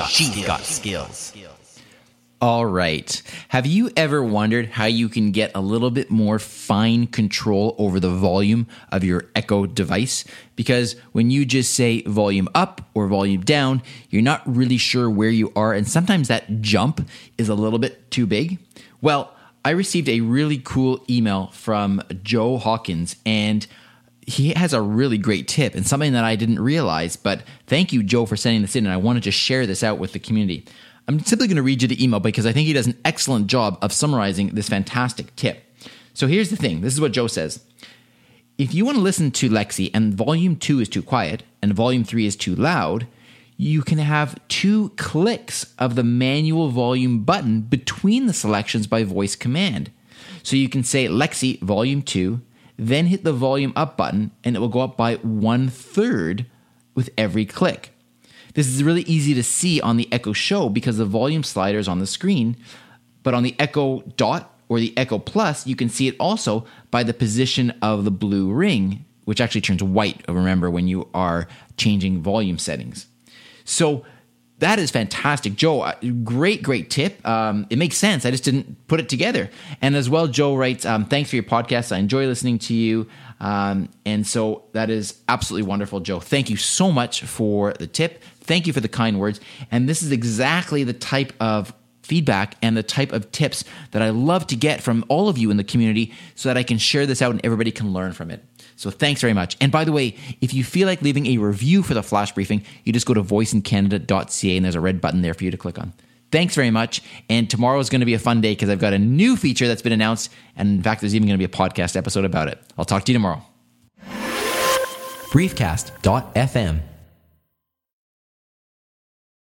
got, She's skills. got skills. All right. Have you ever wondered how you can get a little bit more fine control over the volume of your Echo device? Because when you just say volume up or volume down, you're not really sure where you are, and sometimes that jump is a little bit too big. Well, I received a really cool email from Joe Hawkins, and he has a really great tip and something that I didn't realize. But thank you, Joe, for sending this in, and I wanted to share this out with the community. I'm simply going to read you the email because I think he does an excellent job of summarizing this fantastic tip. So here's the thing this is what Joe says. If you want to listen to Lexi and volume 2 is too quiet and volume 3 is too loud, you can have two clicks of the manual volume button between the selections by voice command. So you can say Lexi volume 2, then hit the volume up button, and it will go up by one third with every click. This is really easy to see on the Echo Show because the volume slider is on the screen, but on the Echo Dot or the Echo Plus, you can see it also by the position of the blue ring, which actually turns white, remember, when you are changing volume settings. So that is fantastic. Joe, uh, great, great tip. Um, it makes sense. I just didn't put it together. And as well, Joe writes, um, Thanks for your podcast. I enjoy listening to you. Um, and so that is absolutely wonderful, Joe. Thank you so much for the tip. Thank you for the kind words. And this is exactly the type of feedback and the type of tips that I love to get from all of you in the community so that I can share this out and everybody can learn from it. So thanks very much. And by the way, if you feel like leaving a review for the flash briefing, you just go to voiceincanada.ca and there's a red button there for you to click on. Thanks very much. And tomorrow is going to be a fun day because I've got a new feature that's been announced. And in fact, there's even going to be a podcast episode about it. I'll talk to you tomorrow. Briefcast.fm